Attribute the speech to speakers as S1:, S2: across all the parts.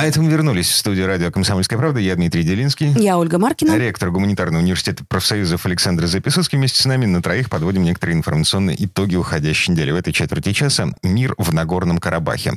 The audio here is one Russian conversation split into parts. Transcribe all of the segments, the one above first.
S1: А это мы вернулись в студию радио «Комсомольская правда». Я Дмитрий Делинский.
S2: Я Ольга Маркина.
S1: Ректор Гуманитарного университета профсоюзов Александр Записовский. Вместе с нами на троих подводим некоторые информационные итоги уходящей недели. В этой четверти часа мир в Нагорном Карабахе.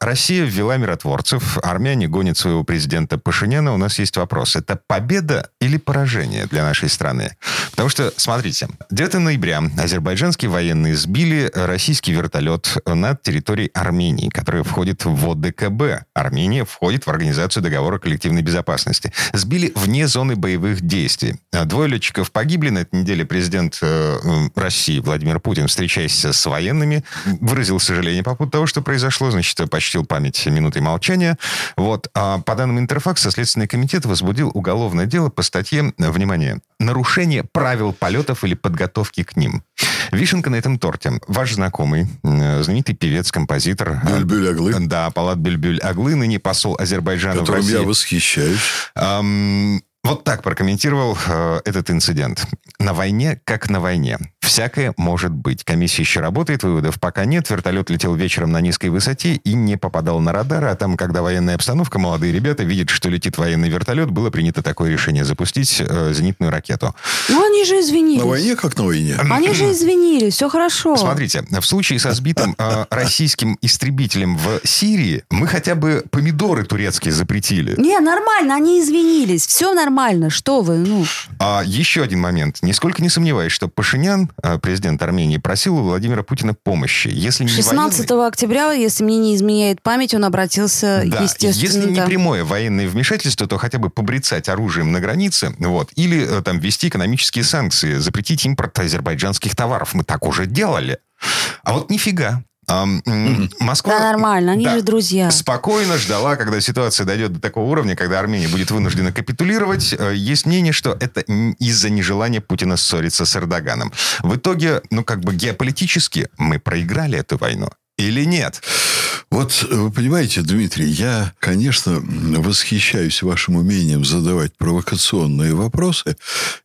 S1: Россия ввела миротворцев. Армяне гонят своего президента Пашиняна. У нас есть вопрос. Это победа или поражение для нашей страны? Потому что, смотрите, 9 ноября азербайджанские военные сбили российский вертолет над территорией Армении, которая входит в ОДКБ. Армения входит в Организацию договора коллективной безопасности. Сбили вне зоны боевых действий. Двое летчиков погибли. На этой неделе президент э, России Владимир Путин, встречаясь с военными, выразил сожаление по поводу того, что произошло. Значит, почтил память минутой молчания. Вот. А по данным Интерфакса, Следственный комитет возбудил уголовное дело по статье, внимание, нарушение правил полетов или подготовки к ним. Вишенка на этом торте. Ваш знакомый, знаменитый певец, композитор...
S3: Бюльбюль Аглы.
S1: Да, Палат Бюльбюль Аглы, ныне посол Азербайджана
S3: Которым
S1: в России.
S3: я восхищаюсь.
S1: Эм, вот так прокомментировал э, этот инцидент. На войне, как на войне. Всякое может быть. Комиссия еще работает, выводов пока нет. Вертолет летел вечером на низкой высоте и не попадал на радары. А там, когда военная обстановка, молодые ребята видят, что летит военный вертолет, было принято такое решение запустить э, зенитную ракету.
S2: Ну, они же извинились.
S3: На войне, как на войне.
S2: Они же извинились, все хорошо.
S1: Смотрите, в случае со сбитым э, российским истребителем в Сирии мы хотя бы помидоры турецкие запретили.
S2: Не, нормально, они извинились. Все нормально. Что вы, ну...
S1: А еще один момент. Нисколько не сомневаюсь, что Пашинян, э, президент Армении, просил у Владимира Путина помощи. Если не
S2: 16
S1: военной-
S2: октября, если мне не изменяет память, он обратился,
S1: Да,
S2: естественно...
S1: если не
S2: да.
S1: прямое военное вмешательство, то хотя бы побрицать оружием на границе, вот, или э, там ввести экономические санкции, запретить импорт азербайджанских товаров. Мы так уже делали. А вот нифига. Москва...
S2: Да, нормально, они
S1: Да.
S2: же друзья.
S1: Спокойно ждала, когда ситуация дойдет до такого уровня, когда Армения будет вынуждена капитулировать. Э, Есть мнение, что это из-за нежелания Путина ссориться с Эрдоганом. В итоге, ну как бы геополитически мы проиграли эту войну. Или нет?
S3: Вот, э, вы понимаете, Дмитрий, я, конечно, восхищаюсь вашим умением задавать провокационные вопросы.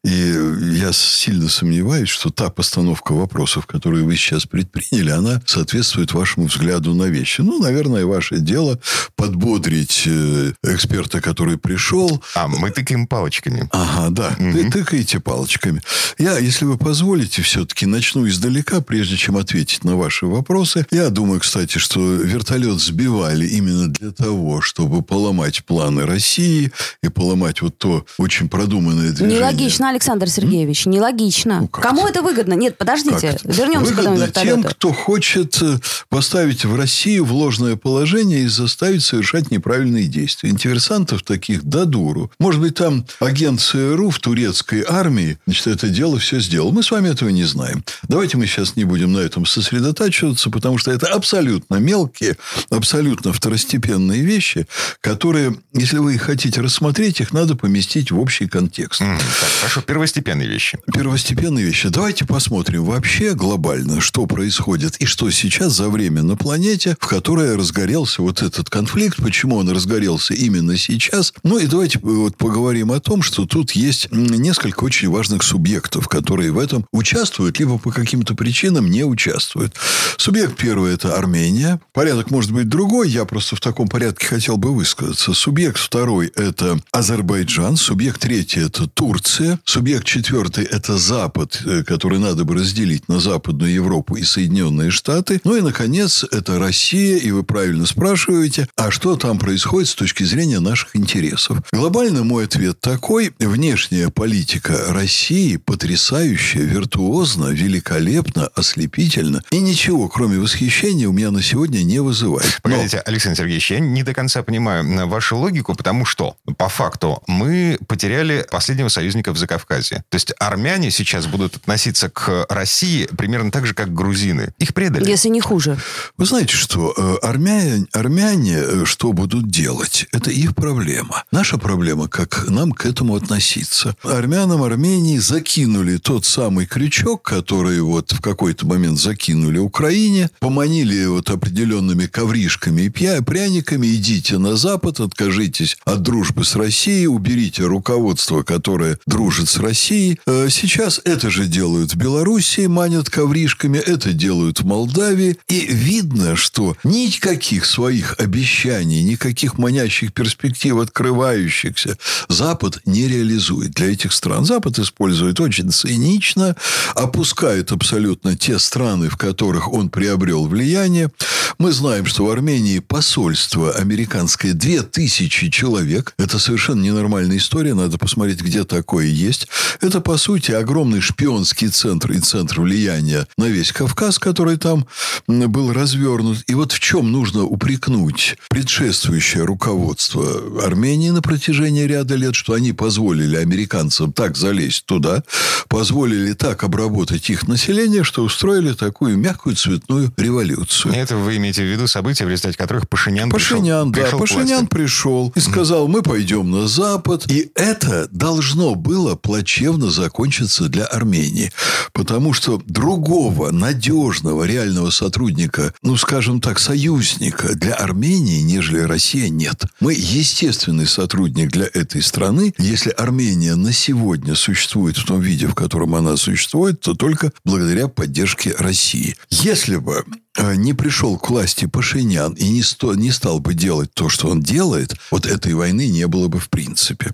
S3: И я сильно сомневаюсь, что та постановка вопросов, которую вы сейчас предприняли, она соответствует вашему взгляду на вещи. Ну, наверное, ваше дело подбодрить э, эксперта, который пришел,
S1: А, мы тыкаем палочками.
S3: Ага, да. Вы тыкаете палочками. Я, если вы позволите, все-таки начну издалека, прежде чем ответить на ваши вопросы. Я думаю, кстати, что вертолет сбивали именно для того, чтобы поломать планы России и поломать вот то очень продуманное движение.
S2: Нелогично, Александр Сергеевич, нелогично.
S3: Ну,
S2: Кому
S3: это?
S2: выгодно? Нет, подождите,
S3: Как
S2: вернемся к этому
S3: Выгодно тем,
S2: вертолету.
S3: кто хочет э, поставить в Россию в ложное положение и заставить совершать неправильные действия. Интересантов таких до дуру. Может быть, там агент ЦРУ в турецкой армии, значит, это дело все сделал. Мы с вами этого не знаем. Давайте мы сейчас не будем на этом сосредотачиваться, потому что это абсолютно мелкие, абсолютно второстепенные вещи, которые, если вы хотите рассмотреть, их надо поместить в общий контекст.
S1: М, Так, хорошо, первостепенные вещи.
S3: Первостепенные вещи. Давайте посмотрим вообще глобально, что происходит и что сейчас за время на планете, в которой разгорелся вот этот конфликт, почему он разгорелся именно сейчас. Ну и давайте вот поговорим о том, что тут есть несколько очень важных субъектов, которые в этом участвуют, либо по каким-то причинам не участвуют. Субъект первый – это Армения. Порядок может быть другой, я просто в таком порядке хотел бы высказаться. Субъект второй – это Азербайджан. Субъект третий – это Турция. Субъект четвертый – это Запад, э, который надо бы разделить на Западную Европу и Соединенные Штаты. Ну и, наконец, это Россия. И вы правильно спрашиваете, а что там происходит с точки зрения наших интересов? Глобально мой ответ такой. Внешняя политика России потрясающая, виртуозна, великолепна, ослепительна. И ничего, кроме восхищения, у меня на сегодня не вызывает. Но-
S1: Погодите, Александр Сергеевич, я не до конца понимаю м, вашу логику, потому что, по факту, мы потеряли последнего союзника в Закавказье. То есть армяне сейчас будут относиться к России примерно так же, как грузины. Их предали.
S2: Если не хуже.
S3: Вы знаете что? э, Армяне, армяне э, что будут делать? Это их проблема. Наша проблема, как нам к этому относиться. Армянам Армении закинули тот самый крючок, который вот в какой-то момент закинули Украине, поманили вот определенными ковришками и пряниками, идите на Запад, откажитесь от дружбы с Россией, уберите руководство, которое дружит с Россией. Э, сейчас это же делают в Белоруссии, манят ковришками, это делают в Молдавии. И видно, что никаких своих обещаний, никаких манящих перспектив, открывающихся, Запад не реализует для этих стран. Запад использует очень цинично, опускает абсолютно те страны, в которых он приобрел влияние. Мы знаем, что в Армении посольство американское 2000 человек. Это совершенно ненормальная история. Надо посмотреть, где такое есть. Это, по сути, огромный шпионский центр и центр влияния на весь Кавказ, который там был развернут. И вот в чем нужно упрекнуть предшествующее руководство Армении на протяжении ряда лет, что они позволили американцам так залезть туда, позволили так обработать их население, что устроили такую мягкую цветную революцию.
S1: Это вы имеете в виду события, в результате которых Пашинян,
S3: Пашинян
S1: пришел,
S3: да,
S1: пришел
S3: Пашинян пришел и сказал, мы пойдем на Запад. И это должно было плачевно закончиться для Армении. Потому что другого надежного реального сотрудника, ну, скажем так, союзника для Армении, нежели Россия, нет. Мы естественный сотрудник для этой страны. Если Армения на сегодня существует в том виде, в котором она существует, то только благодаря поддержке России. Если бы не пришел к власти Пашинян и не, сто, не стал бы делать то, что он делает, вот этой войны не было бы в принципе.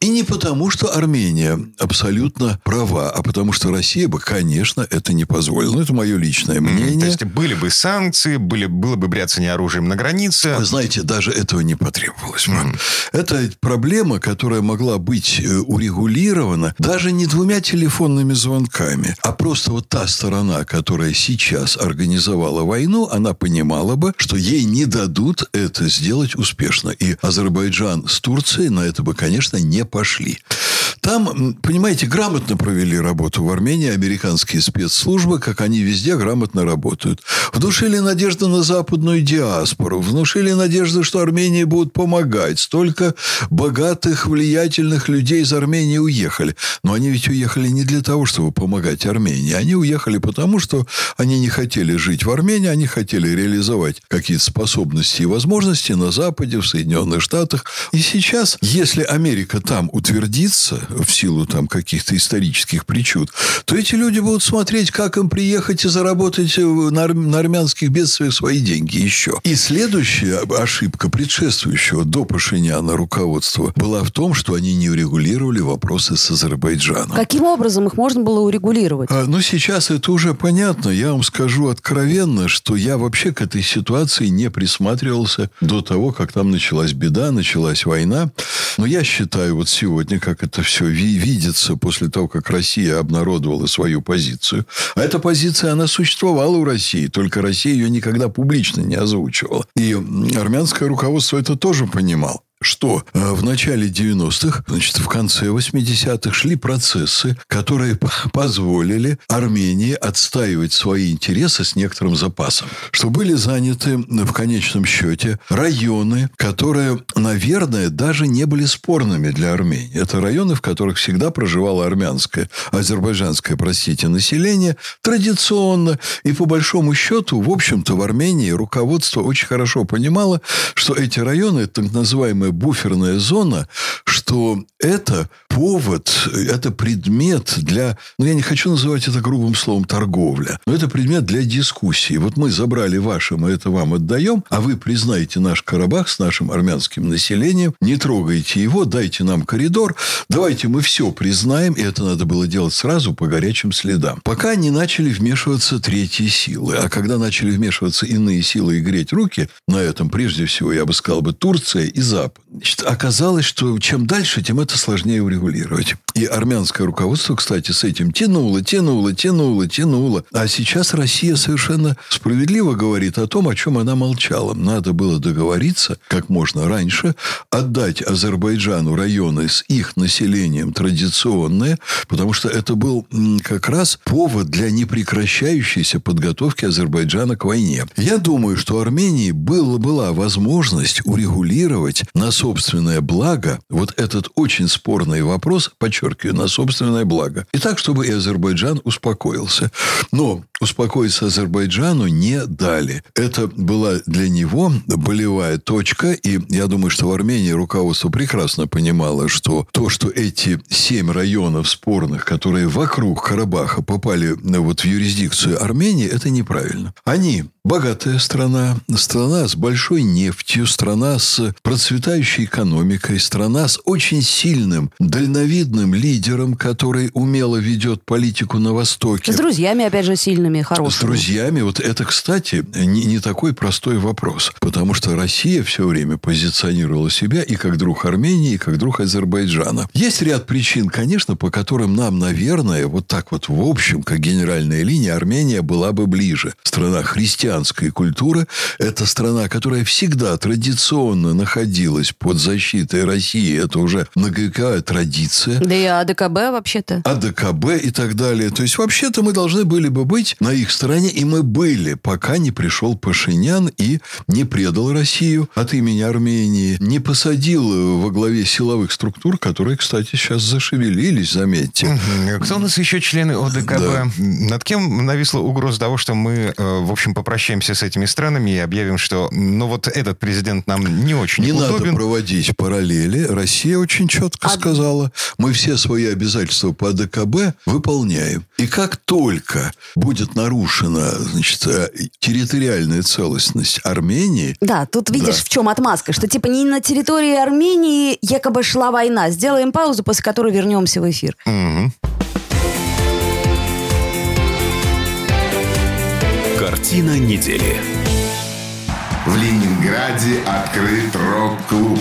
S3: И не потому, что Армения абсолютно права, а потому, что Россия бы, конечно, это не позволила. Ну, это мое личное мнение.
S1: То есть, были бы санкции, были, было бы бряцание оружием на границе.
S3: Вы знаете, даже этого не потребовалось. Mm. Это проблема, которая могла быть э, урегулирована даже не двумя телефонными звонками, а просто вот та сторона, которая сейчас организовала начинала войну, она понимала бы, что ей не дадут это сделать успешно. И Азербайджан с Турцией на это бы, конечно, не пошли. Там, понимаете, грамотно провели работу в Армении американские спецслужбы, как они везде грамотно работают. Внушили надежду на западную диаспору, внушили надежду, что Армении будут помогать. Столько богатых, влиятельных людей из Армении уехали. Но они ведь уехали не для того, чтобы помогать Армении. Они уехали потому, что они не хотели жить в Армении, они хотели реализовать какие-то способности и возможности на Западе, в Соединенных Штатах. И сейчас, если Америка там утвердится, в силу там каких-то исторических причуд, то эти люди будут смотреть, как им приехать и заработать на, на армянских бедствиях свои деньги еще. И следующая ошибка предшествующего до Пашиняна руководства была в том, что они не урегулировали вопросы с Азербайджаном.
S2: Каким образом их можно было урегулировать?
S3: А, ну, сейчас это уже понятно. Я вам скажу откровенно, что я вообще к этой ситуации не присматривался до того, как там началась беда, началась война. Но я считаю, вот сегодня, как это все видится после того, как Россия обнародовала свою позицию. А эта позиция, она существовала у России, только Россия ее никогда публично не озвучивала. И армянское руководство это тоже понимало что э, в начале 90-х, значит, в конце 80-х шли процессы, которые позволили Армении отстаивать свои интересы с некоторым запасом. Что были заняты в конечном счете районы, которые, наверное, даже не были спорными для Армении. Это районы, в которых всегда проживало армянское, азербайджанское, простите, население традиционно. И по большому счету, в общем-то, в Армении руководство очень хорошо понимало, что эти районы, так называемые буферная зона, что это повод, это предмет для, ну, я не хочу называть это грубым словом торговля, но это предмет для дискуссии. Вот мы забрали ваше, мы это вам отдаем, а вы признаете наш Карабах с нашим армянским населением, не трогайте его, дайте нам коридор, давайте мы все признаем, и это надо было делать сразу по горячим следам. Пока не начали вмешиваться третьи силы, а когда начали вмешиваться иные силы и греть руки, на этом прежде всего, я бы сказал бы, Турция и Запад, Значит, оказалось, что чем дальше, тем это сложнее урегулировать. И армянское руководство, кстати, с этим тянуло, тянуло, тянуло, тянуло. А сейчас Россия совершенно справедливо говорит о том, о чем она молчала. Надо было договориться как можно раньше, отдать Азербайджану районы с их населением традиционные, потому что это был как раз повод для непрекращающейся подготовки Азербайджана к войне. Я думаю, что Армении была, была возможность урегулировать на собственное благо вот этот очень спорный вопрос, подчеркиваю, на собственное благо. И так, чтобы и Азербайджан успокоился. Но успокоиться Азербайджану не дали. Это была для него болевая точка. И я думаю, что в Армении руководство прекрасно понимало, что то, что эти семь районов спорных, которые вокруг Карабаха попали вот в юрисдикцию Армении, это неправильно. Они богатая страна, страна с большой нефтью, страна с процветающей экономикой, страна с очень сильным, дальновидным лидером, который умело ведет политику на Востоке.
S2: С друзьями, опять же, сильными, хорошими.
S3: С друзьями. Вот это, кстати, не, не такой простой вопрос. Потому что Россия все время позиционировала себя и как друг Армении, и как друг Азербайджана. Есть ряд причин, конечно, по которым нам, наверное, вот так вот в общем, как генеральная линия, Армения была бы ближе. Страна христианской культуры. Это страна, которая всегда традиционно находилась под защитой России. Это уже многовековая традиция.
S2: Да и АДКБ вообще-то.
S3: АДКБ и так далее. То есть, вообще-то мы должны были бы быть на их стороне, и мы были, пока не пришел Пашинян и не предал Россию от имени Армении, не посадил во главе силовых структур, которые, кстати, сейчас зашевелились, заметьте.
S1: Кто у нас еще члены ОДКБ? Да. Над кем нависла угроза того, что мы, э, в общем, попрощаемся с этими странами и объявим, что, ну, вот этот президент нам не очень
S3: Не
S1: удобен.
S3: надо проводить параллели. Россия очень четко а... сказала, мы все свои обязательства по АДКБ выполняем. И как только будет нарушена значит, э, территориальная целостность Армении...
S2: Да, тут видишь, да. в чем отмазка, что типа не на территории Армении якобы шла война. Сделаем паузу, после которой вернемся в эфир.
S1: Угу.
S4: Картина недели.
S5: В Ленинграде открыт рок-клуб.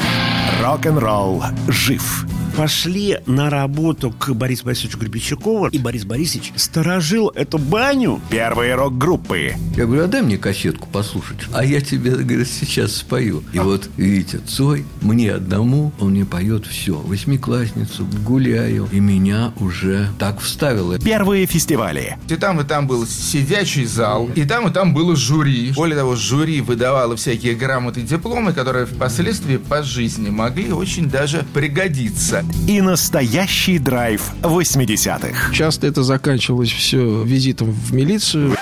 S4: Рок-н-ролл жив
S6: пошли на работу к Борису Борисовичу Гребенщикову, и Борис Борисович сторожил эту баню.
S4: Первые рок-группы.
S7: Я говорю, а дай мне кассетку послушать. А я тебе, говорит, сейчас спою. И вот, видите, Цой, мне одному, он мне поет все. Восьмиклассницу, гуляю. И меня уже так вставило.
S4: Первые фестивали.
S8: И там, и там был сидячий зал, и там, и там было жюри. Более того, жюри выдавало всякие грамоты и дипломы, которые впоследствии по жизни могли очень даже пригодиться
S4: и настоящий драйв 80-х.
S9: Часто это заканчивалось все визитом в милицию.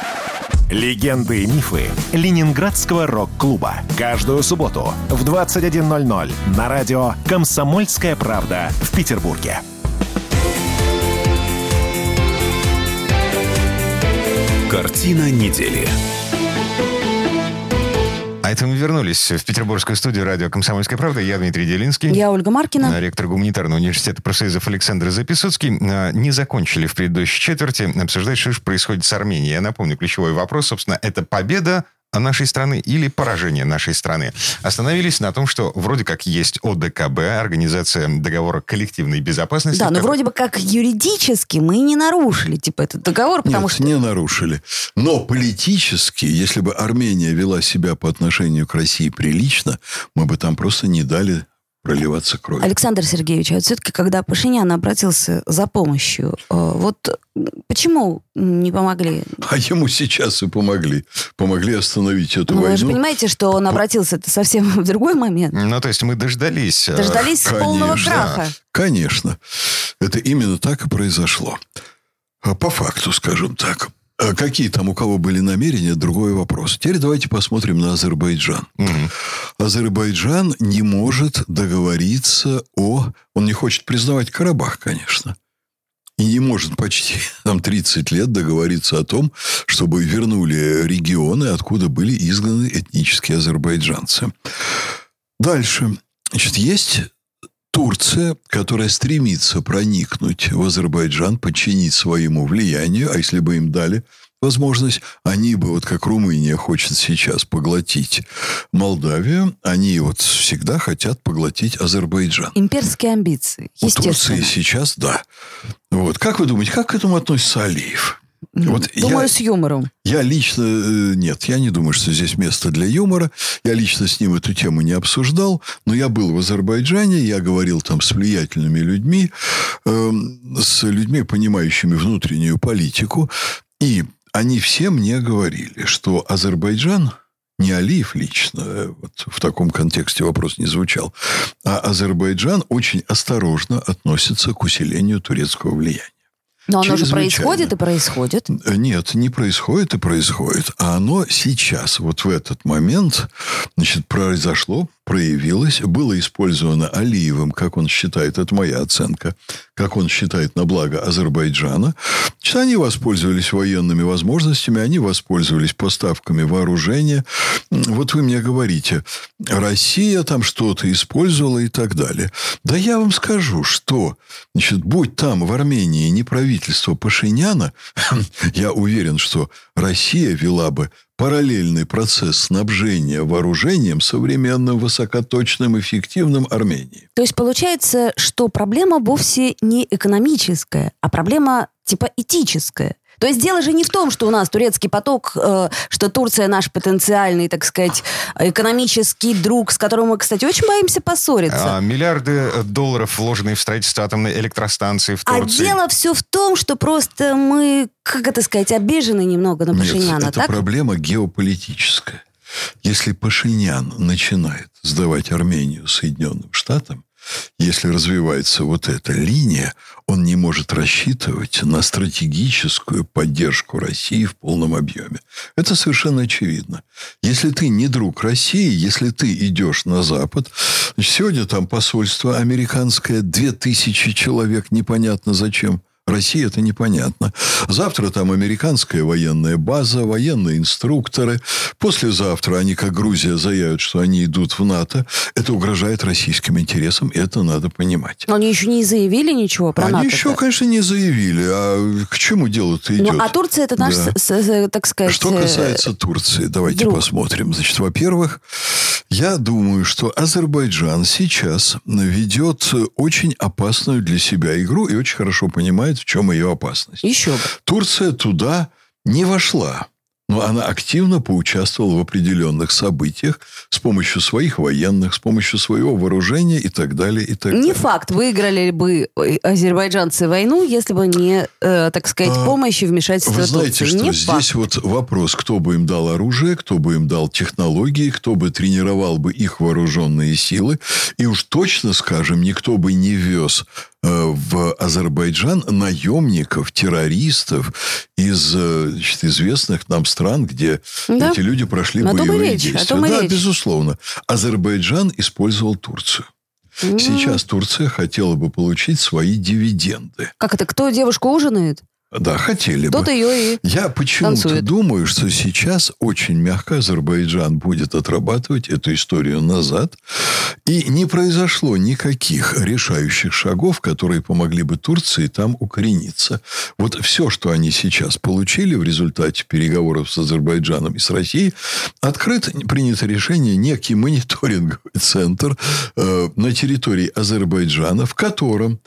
S4: Легенды и мифы Ленинградского рок-клуба. Каждую субботу в 21.00 на радио «Комсомольская правда» в Петербурге. Картина недели.
S1: Это мы вернулись в петербургскую студию радио «Комсомольская правда». Я Дмитрий Делинский.
S2: Я Ольга Маркина.
S1: Ректор гуманитарного университета профсоюзов Александр Записуцкий. А, не закончили в предыдущей четверти обсуждать, что же происходит с Арменией. Я напомню, ключевой вопрос, собственно, это победа нашей страны или поражение нашей страны. Остановились на том, что вроде как есть ОДКБ, Организация договора коллективной безопасности.
S2: Да, но вроде бы как юридически мы не нарушили типа этот договор, потому
S3: Нет,
S2: что...
S3: не нарушили. Но политически, если бы Армения вела себя по отношению к России прилично, мы бы там просто не дали проливаться кровью.
S2: Александр Сергеевич, а вот все-таки, когда Пашинян обратился за помощью, э, вот почему не помогли?
S3: А ему сейчас и помогли. Помогли остановить эту
S2: ну,
S3: войну.
S2: Вы же понимаете, что он обратился это совсем в другой момент.
S1: Ну, то есть мы дождались...
S2: Э, дождались
S3: Конечно,
S2: полного краха.
S3: Конечно. Это именно так и произошло. А По факту, скажем так. А какие там у кого были намерения, другой вопрос. Теперь давайте посмотрим на Азербайджан.
S1: Угу.
S3: Азербайджан не может договориться о... Он не хочет признавать Карабах, конечно. И не может почти там 30 лет договориться о том, чтобы вернули регионы, откуда были изгнаны этнические азербайджанцы. Дальше. Значит, есть Турция, которая стремится проникнуть в Азербайджан, подчинить своему влиянию, а если бы им дали возможность, они бы, вот как Румыния хочет сейчас поглотить Молдавию, они вот всегда хотят поглотить Азербайджан.
S2: Имперские амбиции,
S3: У
S2: естественно.
S3: Турции сейчас, да. Вот. Как вы думаете, как к этому относится Алиев? Вот
S2: Думаю,
S3: я,
S2: с юмором.
S3: Я лично... э, Нет, я не думаю, что здесь место для юмора. Я лично с ним эту тему не обсуждал. Но я был в Азербайджане, я говорил там с влиятельными людьми, э, с людьми, понимающими внутреннюю политику. И они все мне говорили, что Азербайджан не Алиев лично, э, вот в таком контексте вопрос не звучал, а Азербайджан очень осторожно относится к усилению турецкого влияния.
S2: Но оно же происходит и происходит.
S3: Э, Нет, не происходит и происходит. А оно сейчас, вот в этот момент, значит, произошло, проявилось, было использовано Алиевым, как он считает, это моя оценка, как он считает на благо Азербайджана. Значит, они воспользовались военными возможностями, они воспользовались поставками вооружения. Вот вы мне говорите, Россия там что-то использовала и так далее. Да я вам скажу, что, значит, будь там в Армении не правительство Пашиняна, я уверен, что Россия вела бы параллельный процесс снабжения вооружением современным, высокоточным, эффективным Армении.
S2: То есть получается, что проблема вовсе не экономическая, а проблема типа этическая. То есть дело же не в том, что у нас турецкий поток, э, что Турция наш потенциальный, так сказать, экономический друг, с которым мы, кстати, очень боимся поссориться.
S1: А, миллиарды э, долларов, вложенные в строительство атомной электростанции в
S2: А
S1: Турции.
S2: дело все в том, что просто мы, как это сказать, обижены немного на Пашиняна,
S3: Нет, это
S2: так?
S3: проблема геополитическая. Если Пашинян начинает сдавать Армению Соединенным Штатам, если развивается вот эта линия, он не может рассчитывать на стратегическую поддержку России в полном объеме. Это совершенно очевидно. Если ты не друг России, если ты идешь на Запад, сегодня там посольство американское, две тысячи человек, непонятно зачем. России это непонятно. Завтра там американская военная база, военные инструкторы. Послезавтра они, как Грузия, заявят, что они идут в НАТО. Это угрожает российским интересам, и это надо понимать.
S2: Но они еще не заявили ничего про
S3: Они
S2: НАТО.
S3: еще, конечно, не заявили. А к чему дело-то идет?
S2: Ну, а Турция это наш,
S3: Да.
S2: с- с- так сказать...
S3: Что
S2: э,
S3: касается Турции, давайте
S2: друг.
S3: посмотрим. Значит, во-первых, я думаю, что Азербайджан сейчас ведет очень опасную для себя игру и очень хорошо понимает, в чем ее опасность.
S2: Еще бы.
S3: Турция туда не вошла. Но она активно поучаствовала в определенных событиях с помощью своих военных, с помощью своего вооружения и так далее. И так
S2: Не
S3: далее.
S2: факт, выиграли бы э, азербайджанцы войну, если бы не, э, так сказать,
S3: А,
S2: помощь и вмешательство
S3: Вы знаете,
S2: Турции.
S3: что
S2: Не
S3: здесь
S2: факт.
S3: вот вопрос, кто бы им дал оружие, кто бы им дал технологии, кто бы тренировал бы их вооруженные силы. И уж точно, скажем, никто бы не вез в Азербайджан наемников, террористов из э, значит, известных нам стран, где
S2: Да.
S3: эти люди прошли
S2: О том и
S3: боевые
S2: речь, о
S3: действия.
S2: том и
S3: да,
S2: речь.
S3: безусловно. Азербайджан использовал Турцию. Сейчас Турция хотела бы получить свои дивиденды.
S2: Как это? Кто девушку ужинает?
S3: Да, хотели бы.
S2: Тот ее и...
S3: Я почему-то
S2: танцует.
S3: думаю, что сейчас очень мягко Азербайджан будет отрабатывать эту историю назад. И не произошло никаких решающих шагов, которые помогли бы Турции там укорениться. Вот все, что они сейчас получили в результате переговоров с Азербайджаном и с Россией, открыто принято решение некий мониторинговый центр э, на территории Азербайджана, в котором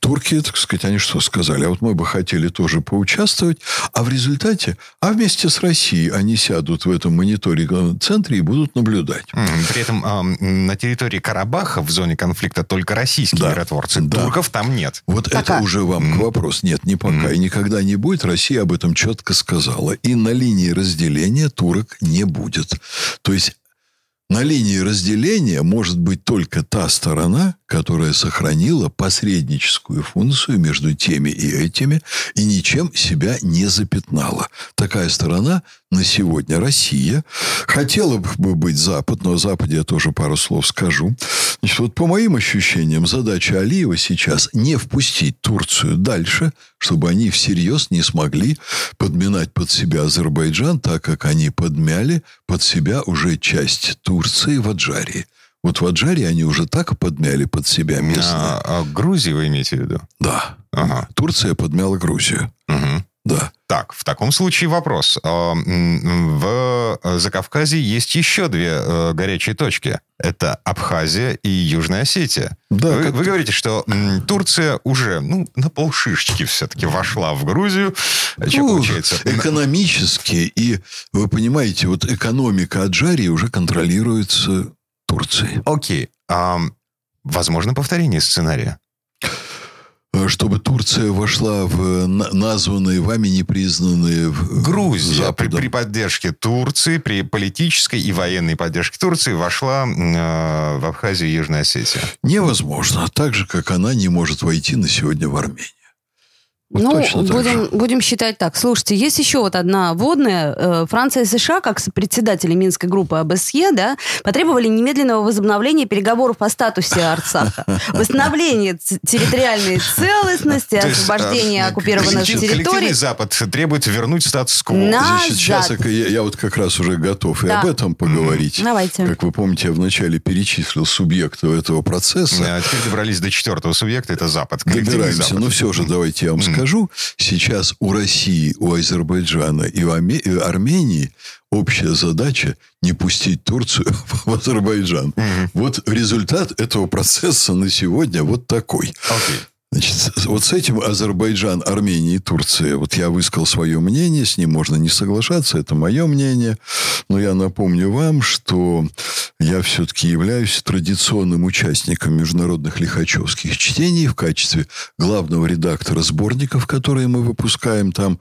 S3: турки, так сказать, они что сказали? А вот мы бы хотели тоже поучаствовать, а в результате, а вместе с Россией они сядут в этом мониторинговом центре и будут наблюдать.
S1: При этом м, на территории Карабаха в зоне конфликта только российские
S3: Да.
S1: миротворцы.
S3: Да.
S1: Турков там нет.
S3: Вот
S2: Пока.
S3: это уже вам к вопросу. Нет, не пока и никогда не будет. Россия об этом четко сказала. И на линии разделения турок не будет. То есть на линии разделения может быть только та сторона, которая сохранила посредническую функцию между теми и этими и ничем себя не запятнала. Такая сторона на сегодня Россия. Хотела бы быть Запад, но о Западе я тоже пару слов скажу. Значит, вот по моим ощущениям, задача Алиева сейчас не впустить Турцию дальше, чтобы они всерьез не смогли подминать под себя Азербайджан, так как они подмяли под себя уже часть Турции в Аджарии. Вот в Аджарии они уже так подмяли под себя местные.
S1: А, а Грузии вы имеете в виду?
S3: Да.
S1: Ага.
S3: Турция подмяла Грузию.
S1: Мгм.
S3: Да.
S1: Так, в таком случае вопрос. А, В Закавказье есть еще две э, горячие точки. Это Абхазия и Южная Осетия.
S3: Да,
S1: вы, вы говорите, что Турция уже ну, на полшишечки все-таки вошла в Грузию. Что
S3: Ну,
S1: получается?
S3: Экономически и, вы понимаете, вот экономика Аджарии уже контролируется Турцией.
S1: Окей. Ам, возможно повторение сценария.
S3: Э, чтобы Турция вошла в на- названные вами непризнанные в-
S1: Грузия при, при поддержке Турции, при политической и военной поддержке Турции вошла э, в Абхазию и Южную Осетию.
S3: Невозможно. Так же, как она не может войти на сегодня в Армению. Вот
S2: ну, будем, будем считать так. Слушайте, есть еще вот одна водная. Э, Франция и США, как председатели Минской группы ОБСЕ, да, потребовали немедленного возобновления переговоров по статусе Арцаха, восстановления территориальной целостности, освобождения оккупированных территорий.
S1: Коллективный Запад требует вернуть статус-кво.
S3: Сейчас я, вот как раз уже готов и об этом поговорить.
S2: Давайте.
S3: Как вы помните, я вначале перечислил субъектов этого процесса.
S1: А теперь добрались до четвертого субъекта, это Запад.
S3: Добираемся. Но все же, давайте я вам скажу. Сейчас у России, у Азербайджана и у и Армении общая задача не пустить Турцию в Азербайджан. Вот результат этого процесса на сегодня вот такой.
S1: Окей.
S3: Значит, вот с этим Азербайджан, Армения и Турция, вот я высказал свое мнение, с ним можно не соглашаться, это мое мнение, но я напомню вам, что я все-таки являюсь традиционным участником международных лихачевских чтений в качестве главного редактора сборников, которые мы выпускаем там.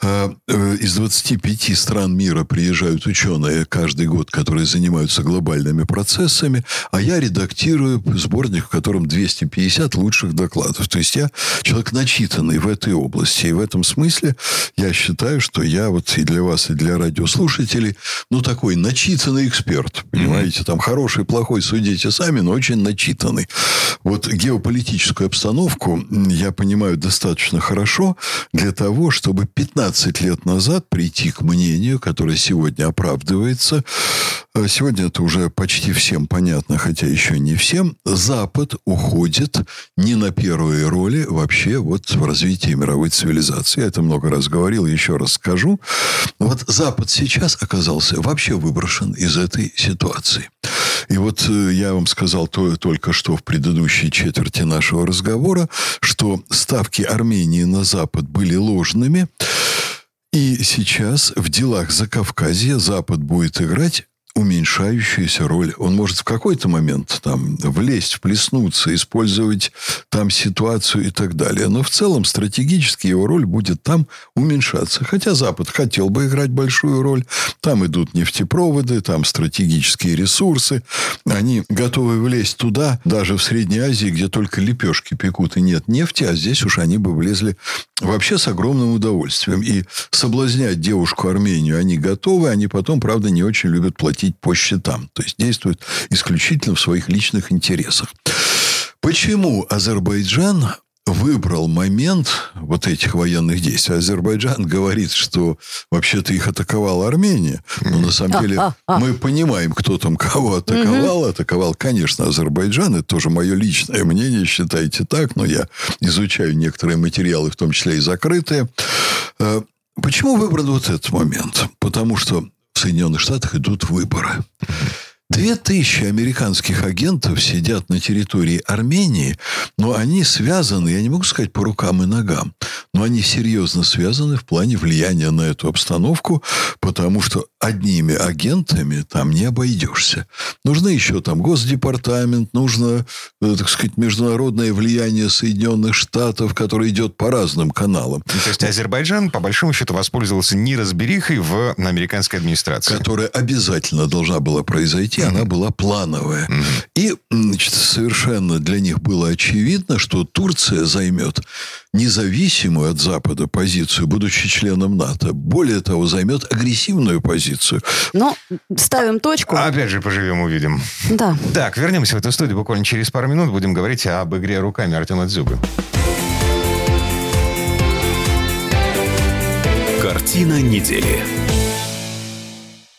S3: Э, э, Из 25 стран мира приезжают ученые каждый год, которые занимаются глобальными процессами, а я редактирую сборник, в котором 250 лучших докладов. То есть я человек начитанный в этой области. И в этом смысле я считаю, что я вот и для вас, и для радиослушателей, ну, такой начитанный эксперт. Понимаете, там хороший, плохой, судите сами, но очень начитанный. Вот геополитическую обстановку я понимаю достаточно хорошо для того, чтобы 15 лет назад прийти к мнению, которое сегодня оправдывается. Э, Сегодня это уже почти всем понятно, хотя еще не всем. Запад уходит не на первые роли вообще вот в развитии мировой цивилизации. Я это много раз говорил, еще раз скажу. Вот Запад сейчас оказался вообще выброшен из этой ситуации. И вот э, я вам сказал то, только что в предыдущей четверти нашего разговора, что ставки Армении на Запад были ложными. И сейчас в делах Закавказья Запад будет играть уменьшающуюся роль. Он может в какой-то момент там влезть, вплеснуться, использовать там ситуацию и так далее. Но в целом стратегически его роль будет там уменьшаться. Хотя Запад хотел бы играть большую роль. Там идут нефтепроводы, там стратегические ресурсы. Они готовы влезть туда, даже в Средней Азии, где только лепешки пекут и нет нефти, а здесь уж они бы влезли вообще с огромным удовольствием. И соблазнять девушку Армению они готовы, они потом, правда, не очень любят платить по счетам. То есть действуют исключительно в своих личных интересах. Почему Азербайджан выбрал момент вот этих военных действий. Азербайджан говорит, что вообще-то их атаковала Армения. Но на самом деле
S2: А, а, а.
S3: мы понимаем, кто там кого атаковал. Атаковал, конечно, Азербайджан. Это тоже мое личное мнение. Считайте так. Но я изучаю некоторые материалы, в том числе и закрытые. Э, Почему выбран вот этот момент? Потому что Соединенных Штатах идут выборы. Две тысячи американских агентов сидят на территории Армении, но они связаны, я не могу сказать по рукам и ногам, но они серьезно связаны в плане влияния на эту обстановку, потому что одними агентами там не обойдешься. Нужно еще там Госдепартамент, нужно, э, так сказать, международное влияние Соединенных Штатов, которое идет по разным каналам.
S1: Ну, То есть Азербайджан, по большому счету, воспользовался неразберихой в американской администрации.
S3: которая обязательно должна была произойти, она была плановая. И значит, совершенно для них было очевидно, что Турция займет независимую от Запада позицию, будучи членом НАТО. Более того, займет агрессивную позицию.
S2: Ну, ставим точку.
S1: Опять же, поживем, увидим.
S2: Да.
S1: Так, вернемся в эту студию буквально через пару минут. Будем говорить об игре руками Артема Дзюбы.
S4: Картина недели.